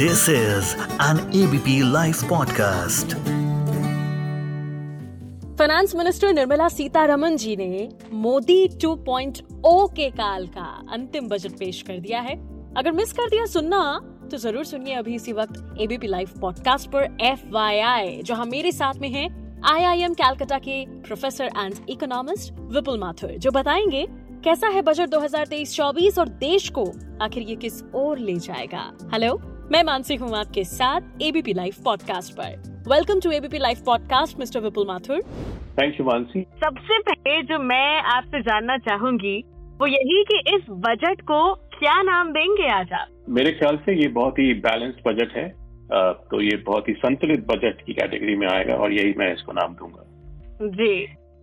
This is an ABP Life podcast. Finance minister Nirmala Sitharaman ji ने मोदी 2.0 के काल का अंतिम बजट पेश कर दिया है। अगर मिस कर दिया सुनना तो ज़रूर सुनिए अभी इसी वक्त एबीपी लाइव पॉडकास्ट पर एफ़ जहाँ मेरे साथ में है आईआईएम कैलकाटा के professor and economist Vipul Mathur, जो बताएँगे कैसा है बजट 2023-24 और देश को आखिर ये किस ओर ले जाएगा। हेलो मैं मानसी हूँ आपके साथ एबीपी लाइव पॉडकास्ट पर। Welcome to ABP live podcast mister Vipul Mathur thank you Mansi सबसे पहले जो मैं आपसे जानना चाहूँगी वो यही कि इस बजट को क्या नाम देंगे आज आप? मेरे ख्याल से ये बहुत ही बैलेंस्ड बजट है। तो ये बहुत ही संतुलित बजट की कैटेगरी में आएगा और यही मैं इसको नाम दूँगा। जी।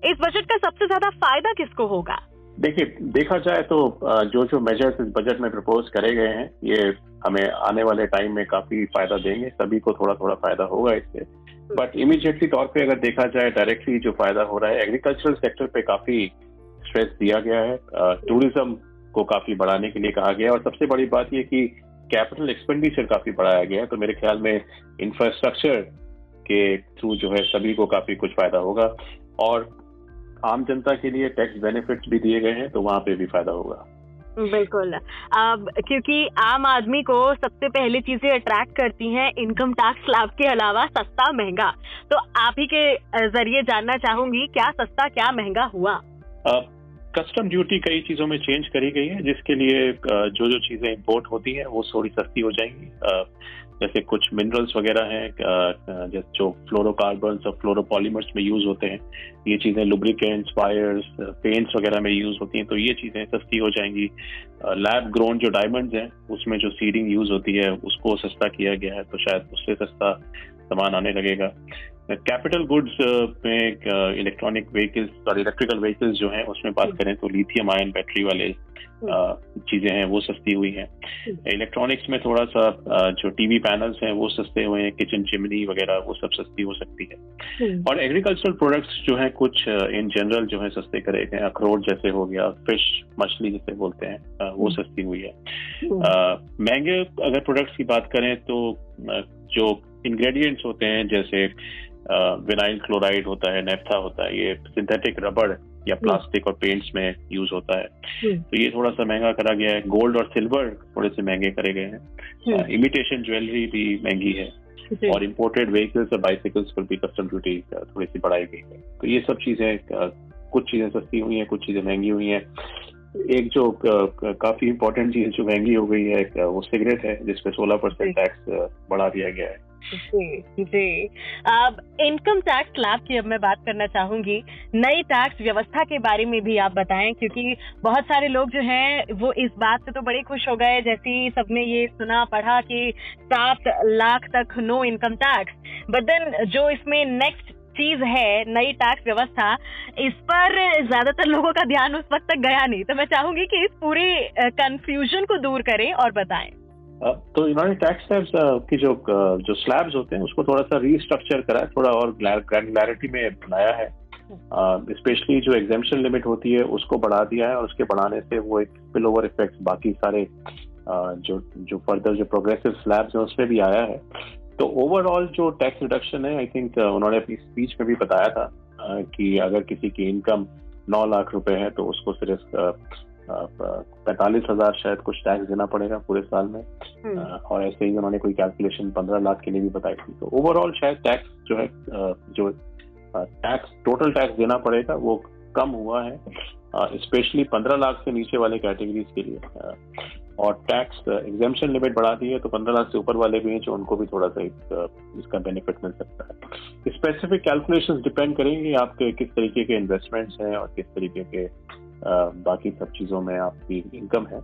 इस बजट का सबसे ज़्यादा फ़ायदा किसको होगा? देखिए, देखा जाए तो जो जो मेजर्स इस बजट में प्रपोज करे गए हैं, ये हमें आने वाले टाइम में काफ़ी फ़ायदा देंगे। सभी को थोड़ा थोड़ा फ़ायदा होगा इससे। बट इमीडिएटली तौर पे अगर देखा जाए डायरेक्टली जो फ़ायदा हो रहा है एग्रीकल्चरल सेक्टर पे काफ़ी स्ट्रेस दिया गया है। टूरिज़्म को काफ़ी बढ़ाने के लिए कहा गया है। और सबसे बड़ी बात यह कि कैपिटल एक्सपेंडिचर काफ़ी बढ़ाया गया है। तो मेरे ख्याल में इंफ्रास्ट्रक्चर के थ्रू जो है, सभी को काफ़ी कुछ फ़ायदा होगा। और आम जनता के लिए टैक्स बेनिफिट्स भी दिए गए हैं तो वहाँ पे भी फ़ायदा होगा। बिल्कुल। अब क्योंकि आम आदमी को सबसे पहली चीज़ें अट्रैक्ट करती हैं इनकम टैक्स लाभ के अलावा सस्ता महँगा। तो आप ही के ज़रिए जानना चाहूँगी क्या सस्ता क्या महँगा हुआ? कस्टम ड्यूटी कई चीज़ों में चेंज करी गई है जिसके लिए जो जो चीज़ें इम्पोर्ट होती हैं वो थोड़ी सस्ती हो जाएँगी। जैसे कुछ मिनरल्स वगैरह हैं जो फ्लोरोकार्बन और फ्लोरोपॉलीमर्स में यूज़ होते हैं, ये चीज़ें लुब्रिकेंट्स वायर्स पेंट्स वगैरह में यूज़ होती हैं तो ये चीज़ें सस्ती हो जाएँगी। लैब ग्रोन जो डायमंड्स हैं, उसमें जो सीडिंग यूज़ होती है, उसको सस्ता किया गया है तो शायद उससे सस्ता सामान आने लगेगा। कैपिटल गुड्स में इलेक्ट्रॉनिक व्हीकल्स और इलेक्ट्रिकल व्हीकल्स जो हैं उसमें बात। करें तो लिथियम आयन बैटरी वाले हम्म। चीज़ें हैं वो सस्ती हुई हैं। इलेक्ट्रॉनिक्स। में थोड़ा सा जो टीवी पैनल्स हैं वो सस्ते हुए हैं किचन चिमनी वगैरह वो सब सस्ती हो सकती है। और एग्रीकल्चरल प्रोडक्ट्स जो हैं कुछ इन जनरल जो है सस्ते करे गए अखरोट जैसे हो गया फ़िश मछली जैसे बोलते हैं वो सस्ती हुई है। महँगे अगर प्रोडक्ट्स की बात करें तो जो इंग्रेडिएंट्स होते हैं जैसे विनाइल क्लोराइड होता है नेफ्था होता है ये सिंथेटिक रबड़ या प्लास्टिक और पेंट्स में यूज़ होता है। तो ये थोड़ा सा महँगा करा गया है। गोल्ड और सिल्वर थोड़े से महँगे करे गए हैं। इमिटेशन ज्वेलरी भी महँगी है। और इम्पोर्टेड व्हीकल्स और बाइसिकल्स पर भी कस्टम ड्यूटी थोड़ी सी बढ़ाई गई है। तो ये सब चीज़ें कुछ चीज़ें सस्ती हुई हैं कुछ चीज़ें महँगी हुई हैं। एक जो काफ़ी इम्पोर्टेंट चीज़ जो महँगी हो गई है वो सिगरेट है जिसपे 16 परसेंट टैक्स बढ़ा दिया गया है। जी जी। अब इनकम टैक्स लाभ की अब मैं बात करना चाहूँगी। नई टैक्स व्यवस्था के बारे में भी आप बताएँ, क्योंकि बहुत सारे लोग जो हैं, वो इस बात से तो बड़े खुश हो गए, जैसे सबने ये सुना, पढ़ा कि सात लाख तक no income tax but then जो इसमें नेक्स्ट चीज़ है, नई टैक्स व्यवस्था, इस पर ज़्यादातर लोगों का ध्यान उस वक्त तक गया नहीं। तो मैं चाहूँगी कि इस पूरे कंफ्यूजन को दूर करें और बताएँ। तो इन्होंने टैक्स स्लैब्स की जो जो स्लैब्स होते हैं, उसको थोड़ा सा रीस्ट्रक्चर करा है थोड़ा और ग्रैंडुलरिटी में बनाया है। स्पेशली जो एग्जामेशन लिमिट होती है, उसको बढ़ा दिया है और उसके बढ़ाने से वो एक स्पिल ओवर इफ़ेक्ट बाकी सारे जो जो फर्दर जो प्रोग्रेसिव स्लैब्स हैं, उसमें भी आया है। तो ओवरऑल जो टैक्स रिडक्शन है आई थिंक उन्होंने अपनी स्पीच में भी बताया था कि अगर किसी की इनकम नौ लाख रुपए है तो उसको सिर्फ़ पैंतालीस हज़ार शायद कुछ टैक्स देना पड़ेगा पूरे साल में। हम्म। और ऐसे ही उन्होंने कोई कैलकुलेशन पंद्रह लाख के लिए भी बताई थी। तो ओवरऑल शायद टैक्स जो है जो टैक्स टोटल टैक्स देना पड़ेगा वो कम हुआ है स्पेशली पंद्रह लाख से नीचे वाले कैटेगरीज के लिए। और टैक्स एग्जामेशन लिमिट बढ़ा दी है तो पंद्रह लाख से ऊपर वाले भी हैं जो उनको भी थोड़ा सा इसका बेनिफिट मिल सकता है। स्पेसिफिक कैलकुलेशंस डिपेंड करेंगे आपके किस तरीके के इन्वेस्टमेंट्स हैं और किस तरीके के बाकी सब चीज़ों में आपकी इनकम है।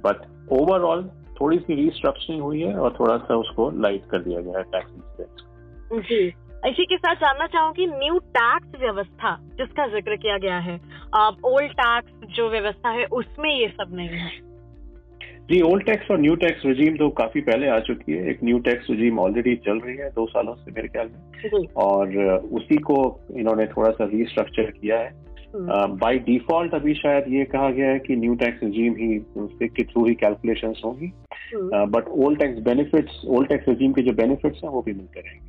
बट ओवरऑल थोड़ी सी रिस्ट्रक्चरिंग हुई है और थोड़ा सा उसको लाइट कर दिया गया है टैक्स जी। इसी के साथ जानना चाहूँगी न्यू टैक्स व्यवस्था जिसका ज़िक्र किया गया है ओल्ड टैक्स जो व्यवस्था है उसमें ये सब नहीं है। जी ओल्ड टैक्स और न्यू टैक्स रिजीम तो काफ़ी पहले आ चुकी है। एक न्यू टैक्स रिजीम ऑलरेडी चल रही है दो सालों से मेरे ख्याल में। और उसी को इन्होंने थोड़ा सा रिस्ट्रक्चर किया है। बाय डिफ़ॉल्ट अभी शायद ये कहा गया है कि न्यू टैक्स रिजीम ही के थ्रू ही कैलकुलेशन होंगी। But old tax benefits old tax regime के जो बेनिफिट्स हैं वो भी मिलते रहेंगे।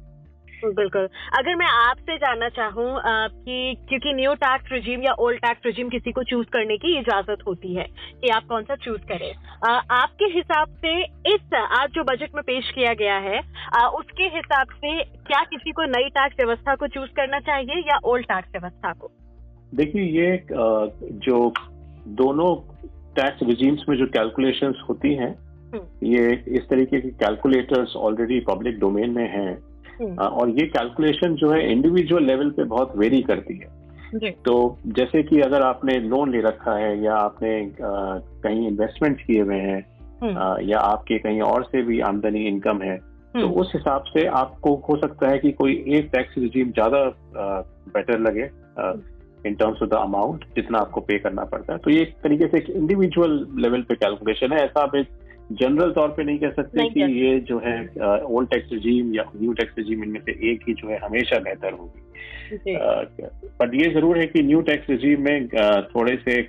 बिल्कुल। अगर मैं आपसे जानना चाहूँ कि क्योंकि न्यू टैक्स रिजीम या ओल्ड टैक्स रिजीम किसी को चूज़ करने की इजाज़त होती है कि आप कौन सा चूज़ करें। आ, आपके हिसाब से इस आज जो बजट में पेश किया गया है आ, उसके हिसाब से क्या किसी को नई टैक्स व्यवस्था को चूज़ करना चाहिए या ओल्ड टैक्स व्यवस्था को? देखिए ये जो दोनों टैक्स रिजीम्स में जो कैलकुलेशंस होती हैं हम्म। ये इस तरीके के कैलकुलेटर्स ऑलरेडी पब्लिक डोमेन में हैं हम्म। और ये कैलकुलेशन जो है इंडिविजुअल लेवल पे बहुत वेरी करती है तो जैसे कि अगर आपने लोन ले रखा है या आपने कहीं इन्वेस्टमेंट किए हुए हैं हम्म। या आपके कहीं और से भी आमदनी इनकम है तो। उस हिसाब से आपको हो सकता है कि कोई एक टैक्स रिजीम ज़्यादा बेटर लगे in terms of the amount जितना आपको पे करना पड़ता है। तो ये एक तरीके से एक इंडिविजुअल लेवल पे कैलकुलेशन है। ऐसा आप एक जनरल तौर पे नहीं कह सकते कि ये जो है ओल्ड टैक्स रिजीम या न्यू टैक्स रिजीम इनमें से एक ही जो है हमेशा बेहतर होगी। बट ये ज़रूर है कि न्यू टैक्स रिजीम में थोड़े से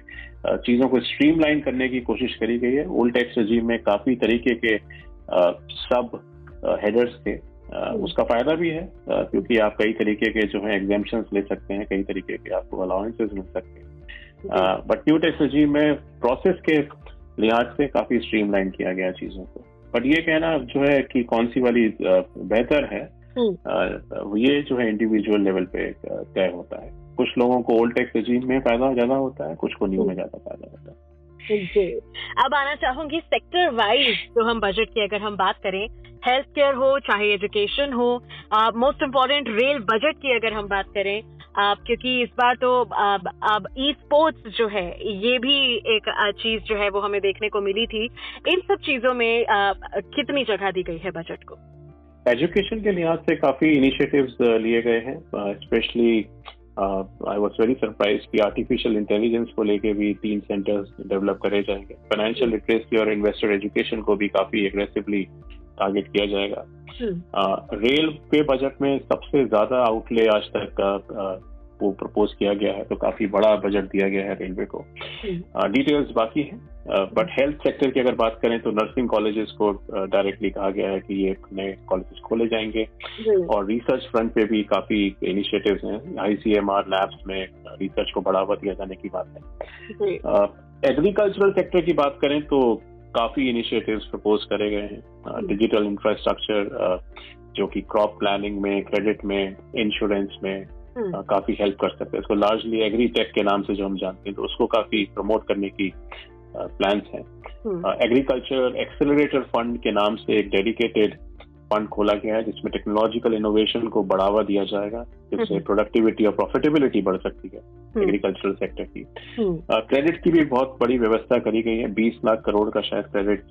चीज़ों को स्ट्रीमलाइन करने की कोशिश करी गई है। ओल्ड टैक्स रिजीम में काफ़ी तरीके के सब हेडर्स थे। उसका फ़ायदा भी है क्योंकि आप कई तरीके के जो है एग्जामेशन ले सकते हैं कई तरीके के आपको अलाउंसेस मिल सकते हैं। बट न्यू टैक्स रिजीम में प्रोसेस के लिहाज से काफ़ी स्ट्रीमलाइन किया गया चीज़ों को। बट ये कहना जो है कि कौन सी वाली बेहतर है हम्म। ये जो है इंडिविजुअल लेवल पे तय होता है। कुछ लोगों को ओल्ड टैक्स रजीम में फ़ायदा ज़्यादा होता है कुछ को न्यू में ज़्यादा फ़ायदा होता है। जी। अब आना चाहूँगी सेक्टर वाइज जो हम बजट की अगर हम बात करें हेल्थ केयर हो, चाहे एजुकेशन हो मोस्ट इम्पोर्टेंट रेल बजट की अगर हम बात करें आप क्योंकि इस बार तो अब अब ई स्पोर्ट्स जो है, ये भी एक चीज़ जो है वो हमें देखने को मिली थी। इन सब चीज़ों में कितनी जगह दी गई है बजट को? एजुकेशन के लिहाज से काफ़ी इनिशिएटिव्स लिए गए हैं। Specially I was very surprise कि आर्टिफिशियल इंटेलिजेंस को लेके भी तीन सेंटर्स डेवलप करे जाएँगे। फाइनेंशियल लिटरेसी और इन्वेस्टर एजुकेशन को भी काफ़ी एग्रेसिवली टारगेट किया जाएगा। रेल के बजट में सबसे ज़्यादा आउटले आज तक का वो प्रपोज किया गया है तो काफ़ी बड़ा बजट दिया गया है रेलवे को। डिटेल्स बाकी है बट हेल्थ सेक्टर की अगर बात करें तो नर्सिंग कॉलेजेस को डायरेक्टली कहा गया है कि ये नए कॉलेजेस खोले जाएँगे। और रिसर्च फ्रंट पे भी काफ़ी इनिशिएटिव्स हैं। आईसीएमआर लैब्स में रिसर्च को बढ़ावा दिया जाने की बात है। एग्रीकल्चरल सेक्टर की बात करें तो काफ़ी इनिशिएटिव्स प्रपोज करे गए हैं। डिजिटल इंफ्रास्ट्रक्चर जो कि क्रॉप प्लानिंग में क्रेडिट में इंश्योरेंस में Uh, काफ़ी हेल्प कर सकते हैं। इसको लार्जली एग्री टेक के नाम से जो हम जानते हैं तो उसको काफ़ी प्रमोट करने की प्लान्स हैं। एग्रीकल्चर एक्सेलरेटर फंड के नाम से एक डेडिकेटेड फंड खोला गया है जिसमें टेक्नोलॉजिकल इनोवेशन को बढ़ावा दिया जाएगा जिससे प्रोडक्टिविटी और प्रॉफिटेबिलिटी बढ़ सकती है एग्रीकल्चरल हम्म। सेक्टर की। क्रेडिट हम्म। की भी बहुत बड़ी व्यवस्था करी गई है। बीस लाख करोड़ का शायद क्रेडिट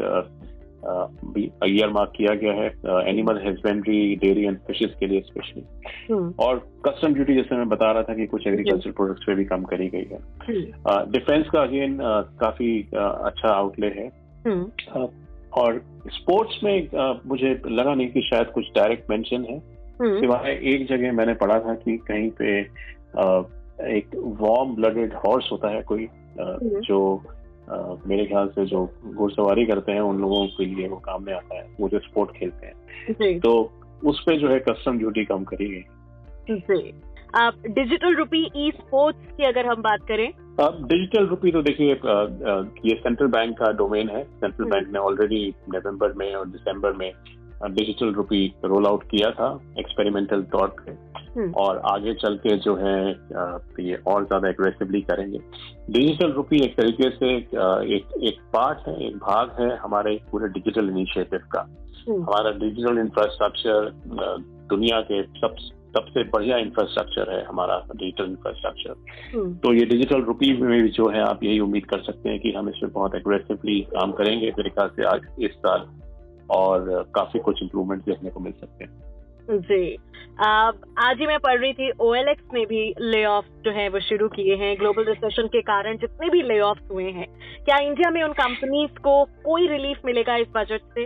ईयर मार्क किया गया है animal husbandry dairy and fishes के लिए स्पेशली हम्म। और कस्टम ड्यूटी जैसे मैं बता रहा था कि कुछ एग्रीकल्चर प्रोडक्ट्स पे भी कम करी गई है। डिफेंस का अगेन काफ़ी अच्छा आउटले है। और स्पोर्ट्स में मुझे लगा नहीं कि शायद कुछ डायरेक्ट मेंशन है। हम्म। सिवाय एक जगह मैंने पढ़ा था कि कहीं पे एक वार्म ब्लडेड हॉर्स होता है कोई हम्म। जो मेरे ख्याल से जो घुड़सवारी करते हैं उन लोगों के लिए वो काम में आता है। वो जो स्पोर्ट खेलते हैं। तो उस पर जो है कस्टम ड्यूटी कम करी गई। आप डिजिटल रूपी ई स्पोर्ट्स की अगर हम बात करें डिजिटल रुपी तो देखिए ये सेंट्रल बैंक का डोमेन है सेंट्रल बैंक हम्म। ने ऑलरेडी नवंबर में और दिसंबर में डिजिटल रुपी रोल आउट किया था एक्सपेरिमेंटल तौर पे हम्म। और आगे चल के जो है ये और ज़्यादा एग्रेसिवली करेंगे डिजिटल रुपी एक तरीके से एक एक पार्ट है एक भाग है हमारे पूरे डिजिटल इनिशिएटिव का हम्म। हमारा डिजिटल इंफ्रास्ट्रक्चर दुनिया के सब सबसे बढ़िया इंफ्रास्ट्रक्चर है हमारा डिजिटल इंफ्रास्ट्रक्चर हम्म। तो ये डिजिटल रुपी में भी जो है आप यही उम्मीद कर सकते हैं कि हम इसमें बहुत एग्रेसिवली काम करेंगे। मेरे ख्याल से आज इस साल और काफ़ी कुछ इम्प्रूवमेंट देखने को मिल सकते हैं। जी। आज ही मैं पढ़ रही थी ओ ने भी ले ऑफ़ जो है वो शुरू किए हैं। ग्लोबल रिसेशन के कारण जितने भी ले ऑफ़ हुए हैं क्या इंडिया में उन कंपनीज़ को कोई रिलीफ मिलेगा इस बजट से?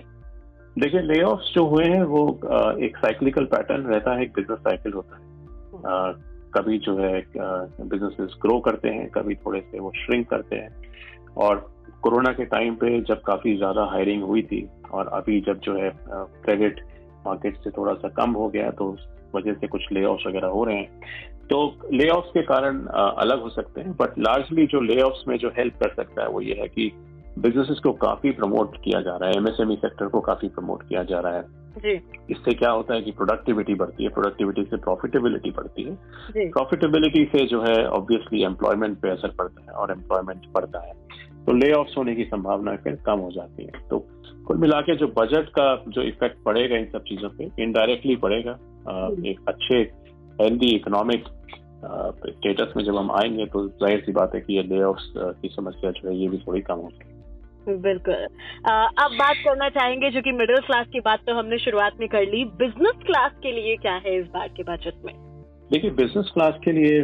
देखिए ले जो हुए हैं, वो एक साइक्लिकल पैटर्न रहता है, एक बिज़नेस साइकिल होता है। कभी जो है बिजनेसेस ग्रो करते हैं, कभी थोड़े से वो श्रिंक करते हैं। और कोरोना के टाइम पे जब काफ़ी ज़्यादा हायरिंग हुई थी, और अभी जब जो है क्रेडिट मार्केट से थोड़ा सा कम हो गया तो वजह से कुछ ले वगैरह हो रहे हैं। तो ले के कारण अलग हो सकते हैं बट लार्जली जो ले में जो हेल्प कर सकता है, वो ये है कि बिजनेसेस को काफ़ी प्रमोट किया जा रहा है एमएसएमई सेक्टर को काफ़ी प्रमोट किया जा रहा है। जी। इससे क्या होता है कि प्रोडक्टिविटी बढ़ती है प्रोडक्टिविटी से प्रॉफिटेबिलिटी बढ़ती है। प्रॉफिटेबिलिटी से जो है ऑब्वियसली एम्प्लॉयमेंट पे असर पड़ता है और एम्प्लॉयमेंट बढ़ता है। तो ले होने की संभावना फिर कम हो जाती है। तो कुल मिला के जो बजट का जो इफ़ेक्ट पड़ेगा इन सब चीज़ों पे इनडायरेक्टली पड़ेगा एक अच्छे हेल्दी इकोनॉमिक स्टेटस में जब हम आएँगे तो ज़ाहिर सी बात है कि ये ले की समस्या जो है ये भी थोड़ी कम हो जाएगी बिल्कुल। अब बात करना चाहेंगे जो कि मिडिल क्लास की बात तो हमने शुरुआत में कर ली। बिज़नेस क्लास के लिए क्या है इस बार के बजट में? देखिए बिज़नेस क्लास के लिए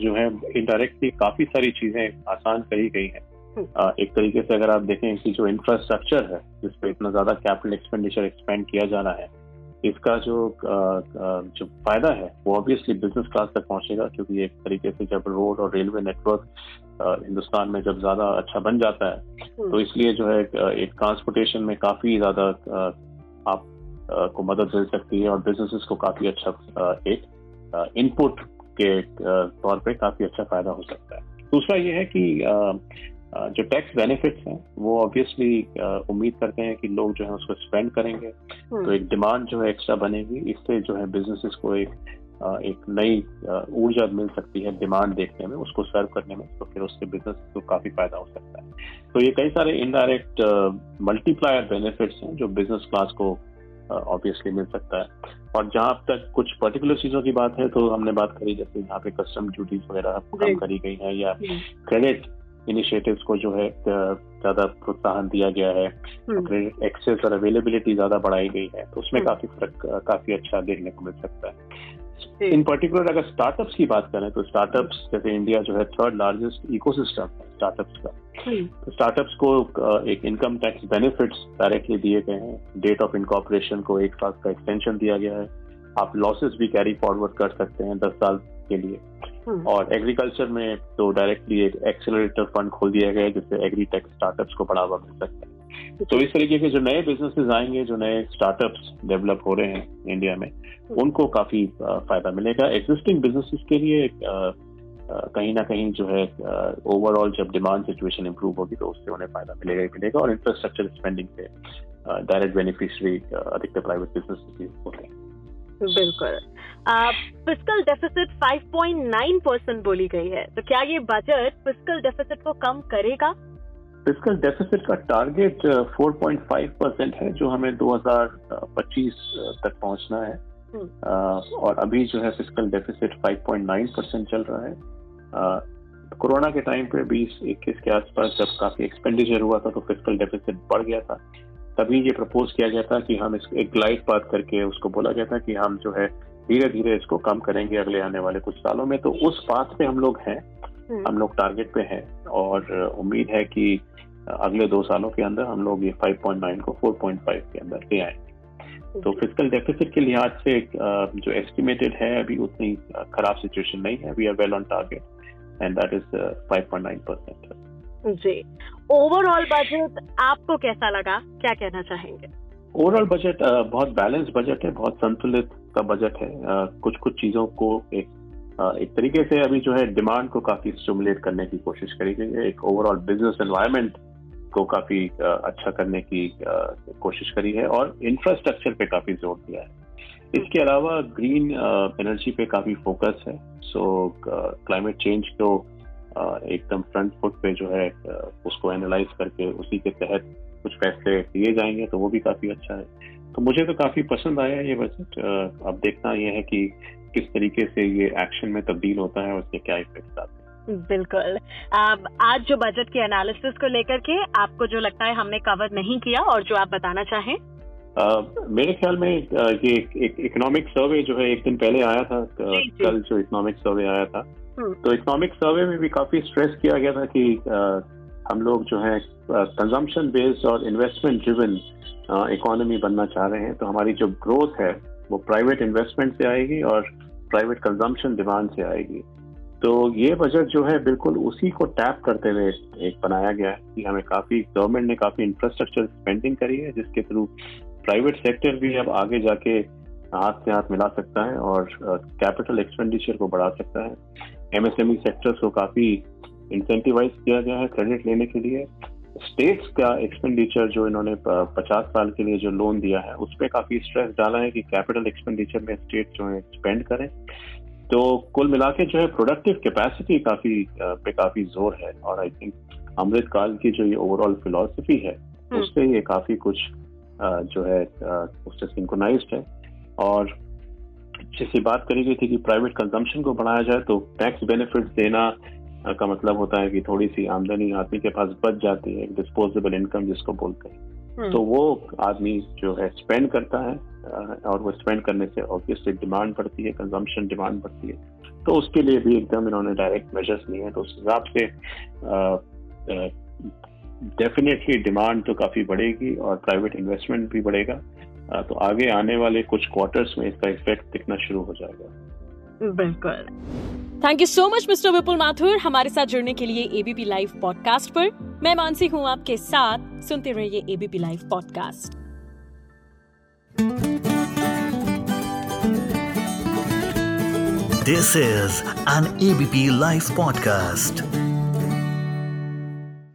जो है इनडायरेक्टली काफ़ी सारी चीज़ें आसान कही गई हैं। हम्म। एक तरीके से अगर आप देखें कि जो इंफ्रास्ट्रक्चर है जिसपे इतना ज़्यादा कैपिटल एक्सपेंडिचर एक्सपेंड किया जाना है इसका जो जो फ़ायदा है वो ऑब्वियसली बिज़नेस क्लास तक पहुंचेगा क्योंकि एक तरीके से जब रोड और रेलवे नेटवर्क हिंदुस्तान में जब ज़्यादा अच्छा बन जाता है हम्म। तो इसलिए जो है एक ट्रांसपोर्टेशन में काफ़ी ज़्यादा आप को मदद मिल सकती है और बिजनेसेस को काफ़ी अच्छा एक इनपुट के तौर पे काफ़ी अच्छा फ़ायदा हो सकता है दूसरा ये है कि जो टैक्स बेनिफिट्स हैं वो ऑब्वियसली उम्मीद करते हैं कि लोग जो है उसको स्पेंड करेंगे। हम्म। तो एक डिमांड जो है एक्स्ट्रा बनेगी इससे जो है बिजनेसेस को एक एक नई ऊर्जा मिल सकती है डिमांड देखने में उसको सर्व करने में तो फिर उससे बिज़नेस को काफ़ी फ़ायदा हो सकता है। तो ये कई सारे इनडायरेक्ट मल्टीप्लायर बेनिफिट्स हैं जो बिज़नेस क्लास को ऑब्वियसली मिल सकता है। और जहाँ तक कुछ पर्टिकुलर चीज़ों की बात है तो हमने बात करी जैसे यहाँ पे कस्टम ड्यूटीज़ वगैरह कम करी गई है या क्रेडिट इनिशिएटिव्स को जो है ज़्यादा प्रोत्साहन दिया गया है क्रेडिट हम्म। एक्सेस और अवेलेबिलिटी ज़्यादा बढ़ाई गई है तो उसमें हम्म। काफ़ी फ़र्क काफ़ी अच्छा देखने को मिल सकता है इन पर्टिकुलर अगर स्टार्टअप्स की बात करें तो स्टार्टअप्स जैसे इंडिया जो है थर्ड लार्जेस्ट इकोसिस्टम है स्टार्टअप्स का हम्म। तो स्टार्टअप्स को एक इनकम टैक्स बेनिफिट्स डायरेक्टली दिए गए हैं डेट ऑफ़ इनकॉपरेशन को एक साल का एक्सटेंशन दिया गया है आप लॉसेस भी कैरी फॉरवर्ड कर सकते हैं दस साल के लिए। और एग्रीकल्चर में तो डायरेक्टली एक एक्सेलरेटर फंड खोल दिया गया है जिससे एग्री टेक स्टार्टअप्स को बढ़ावा मिल सकता है। तो इस तरीके के जो नए बिजनेसेस आएँगे जो नए स्टार्टअप्स डेवलप हो रहे हैं इंडिया में हम्म। उनको काफ़ी फ़ायदा मिलेगा। एग्जिस्टिंग बिजनेसेस के लिए कहीं ना कहीं जो है ओवरऑल जब डिमांड सिचुएशन इंप्रूव होगी तो उससे उन्हें फ़ायदा मिलेगा ही मिलेगा और इंफ्रास्ट्रक्चर स्पेंडिंग से डायरेक्ट बेनिफिशियरी अधिकतर प्राइवेट बिज़नेस होते हैं। बिल्कुल। फ़िज़िकल डेफिसिट 5.9 परसेंट बोली गई है। तो क्या ये बजट फ़िज़िकल डेफिसिट को कम करेगा? फ़िज़िकल डेफिसिट का टारगेट 4.5 परसेंट है जो हमें 2025 तक पहुँचना है। हम्म। और अभी जो है फ़िज़िकल डेफिसिट 5.9 परसेंट चल रहा है। कोरोना के टाइम पे बीस इक्कीस के आसपास जब काफ़ी एक्सपेंडिचर हुआ था तो फ़िज़िकल डेफिसिट बढ़ गया था। तभी ये प्रपोज किया गया था कि हम इसको एक ग्लाइड पाथ करके उसको बोला गया था कि हम जो है धीरे धीरे इसको कम करेंगे अगले आने वाले कुछ सालों में। तो उस पाथ पे हम लोग हैं। हम्म। हम लोग टारगेट पे हैं और उम्मीद है कि अगले दो सालों के अंदर हम लोग ये 5.9 को 4.5 के अंदर ले आएँगे। तो फ़िज़िकल डेफिसिट के लिहाज से जो एस्टिमेटेड है अभी उतनी खराब सिचुएशन नहीं है। We are well on target and that is 5.9 percent ji. Overall budget आपको कैसा लगा? क्या कहना चाहेंगे? ओवरऑल बजट बहुत बैलेंस बजट है बहुत संतुलित का बजट है। कुछ कुछ चीज़ों को एक एक तरीके से अभी जो है डिमांड को काफ़ी स्टिमुलेट करने की कोशिश करी गई है। एक ओवरऑल बिज़नेस एनवायरमेंट को काफ़ी अच्छा करने की कोशिश करी है और इंफ्रास्ट्रक्चर पे काफ़ी ज़ोर दिया है। इसके अलावा ग्रीन एनर्जी पे काफ़ी फोकस है। सो क्लाइमेट चेंज को एकदम फ्रंट फुट पे जो है उसको एनालाइज करके उसी के तहत कुछ फैसले लिए जाएँगे तो वो भी काफ़ी अच्छा है। तो मुझे तो काफ़ी पसंद आया ये बजट। अब देखना ये है कि किस तरीके से ये एक्शन में तब्दील होता है और उसके क्या इफ़ेक्ट आते हैं। बिल्कुल। आज जो बजट के एनालिसिस को लेकर के आपको जो लगता है हमने कवर नहीं किया और जो आप बताना चाहें? Uh, मेरे ख्याल में ये एक इकोनॉमिक सर्वे जो है एक दिन पहले आया था कल जो इकोनॉमिक सर्वे आया था। हम्म। तो इकोनॉमिक सर्वे में भी काफ़ी स्ट्रेस किया गया था कि हम लोग जो है कंजम्पशन बेस्ड और इन्वेस्टमेंट ड्रिवन इकोनॉमी बनना चाह रहे हैं तो हमारी जो ग्रोथ है, वो प्राइवेट इन्वेस्टमेंट से आएगी और प्राइवेट कंजम्पशन डिमांड से आएगी। तो ये बजट जो है, बिल्कुल उसी को टैप करते हुए एक बनाया गया है कि हमें काफ़ी गवर्नमेंट ने काफ़ी इंफ्रास्ट्रक्चर स्पेंडिंग करी है, जिसके थ्रू प्राइवेट सेक्टर भी अब आगे जाके हाथ से हाथ मिला सकता है और कैपिटल एक्सपेंडिचर को बढ़ा सकता है। एमएसएमई सेक्टर्स को काफ़ी इंसेंटिवाइज किया गया है क्रेडिट लेने के लिए। स्टेट्स का एक्सपेंडिचर जो इन्होंने पचास साल के लिए जो लोन दिया है उस पर काफ़ी स्ट्रेस डाला है कि कैपिटल एक्सपेंडिचर में स्टेट जो है स्पेंड करें तो कुल मिला के जो है प्रोडक्टिव कैपेसिटी काफ़ी पे काफ़ी ज़ोर है और आई थिंक अमृत काल की जो ये ओवरऑल फिलोसफी है हम्म। उससे ये काफ़ी कुछ जो है उससे सिंक्रोनाइज है और जैसे बात करी गई थी कि प्राइवेट कंजम्पशन को बढ़ाया जाए तो टैक्स बेनिफिट देना का मतलब होता है कि थोड़ी सी आमदनी आदमी के पास बच जाती है डिस्पोजेबल इनकम जिसको बोलते हैं। हम्म। तो वो आदमी जो है स्पेंड करता है और वो स्पेंड करने से ऑब्वियसली डिमांड बढ़ती है कंजम्पशन डिमांड बढ़ती है। तो उसके लिए भी एकदम इन्होंने डायरेक्ट मेजर्स लिए हैं तो उस हिसाब से डेफिनेटली डिमांड तो काफ़ी बढ़ेगी और प्राइवेट इन्वेस्टमेंट भी बढ़ेगा। तो आगे आने वाले कुछ क्वार्टर्स में इसका इफ़ेक्ट दिखना शुरू हो जाएगा। बिल्कुल। Thank you so much mister Vipul Mathur हमारे साथ जुड़ने के लिए एबीपी लाइव पॉडकास्ट पर मैं मानसी हूँ आपके साथ। सुनते रहिए ABP live podcast this is an ABP live podcast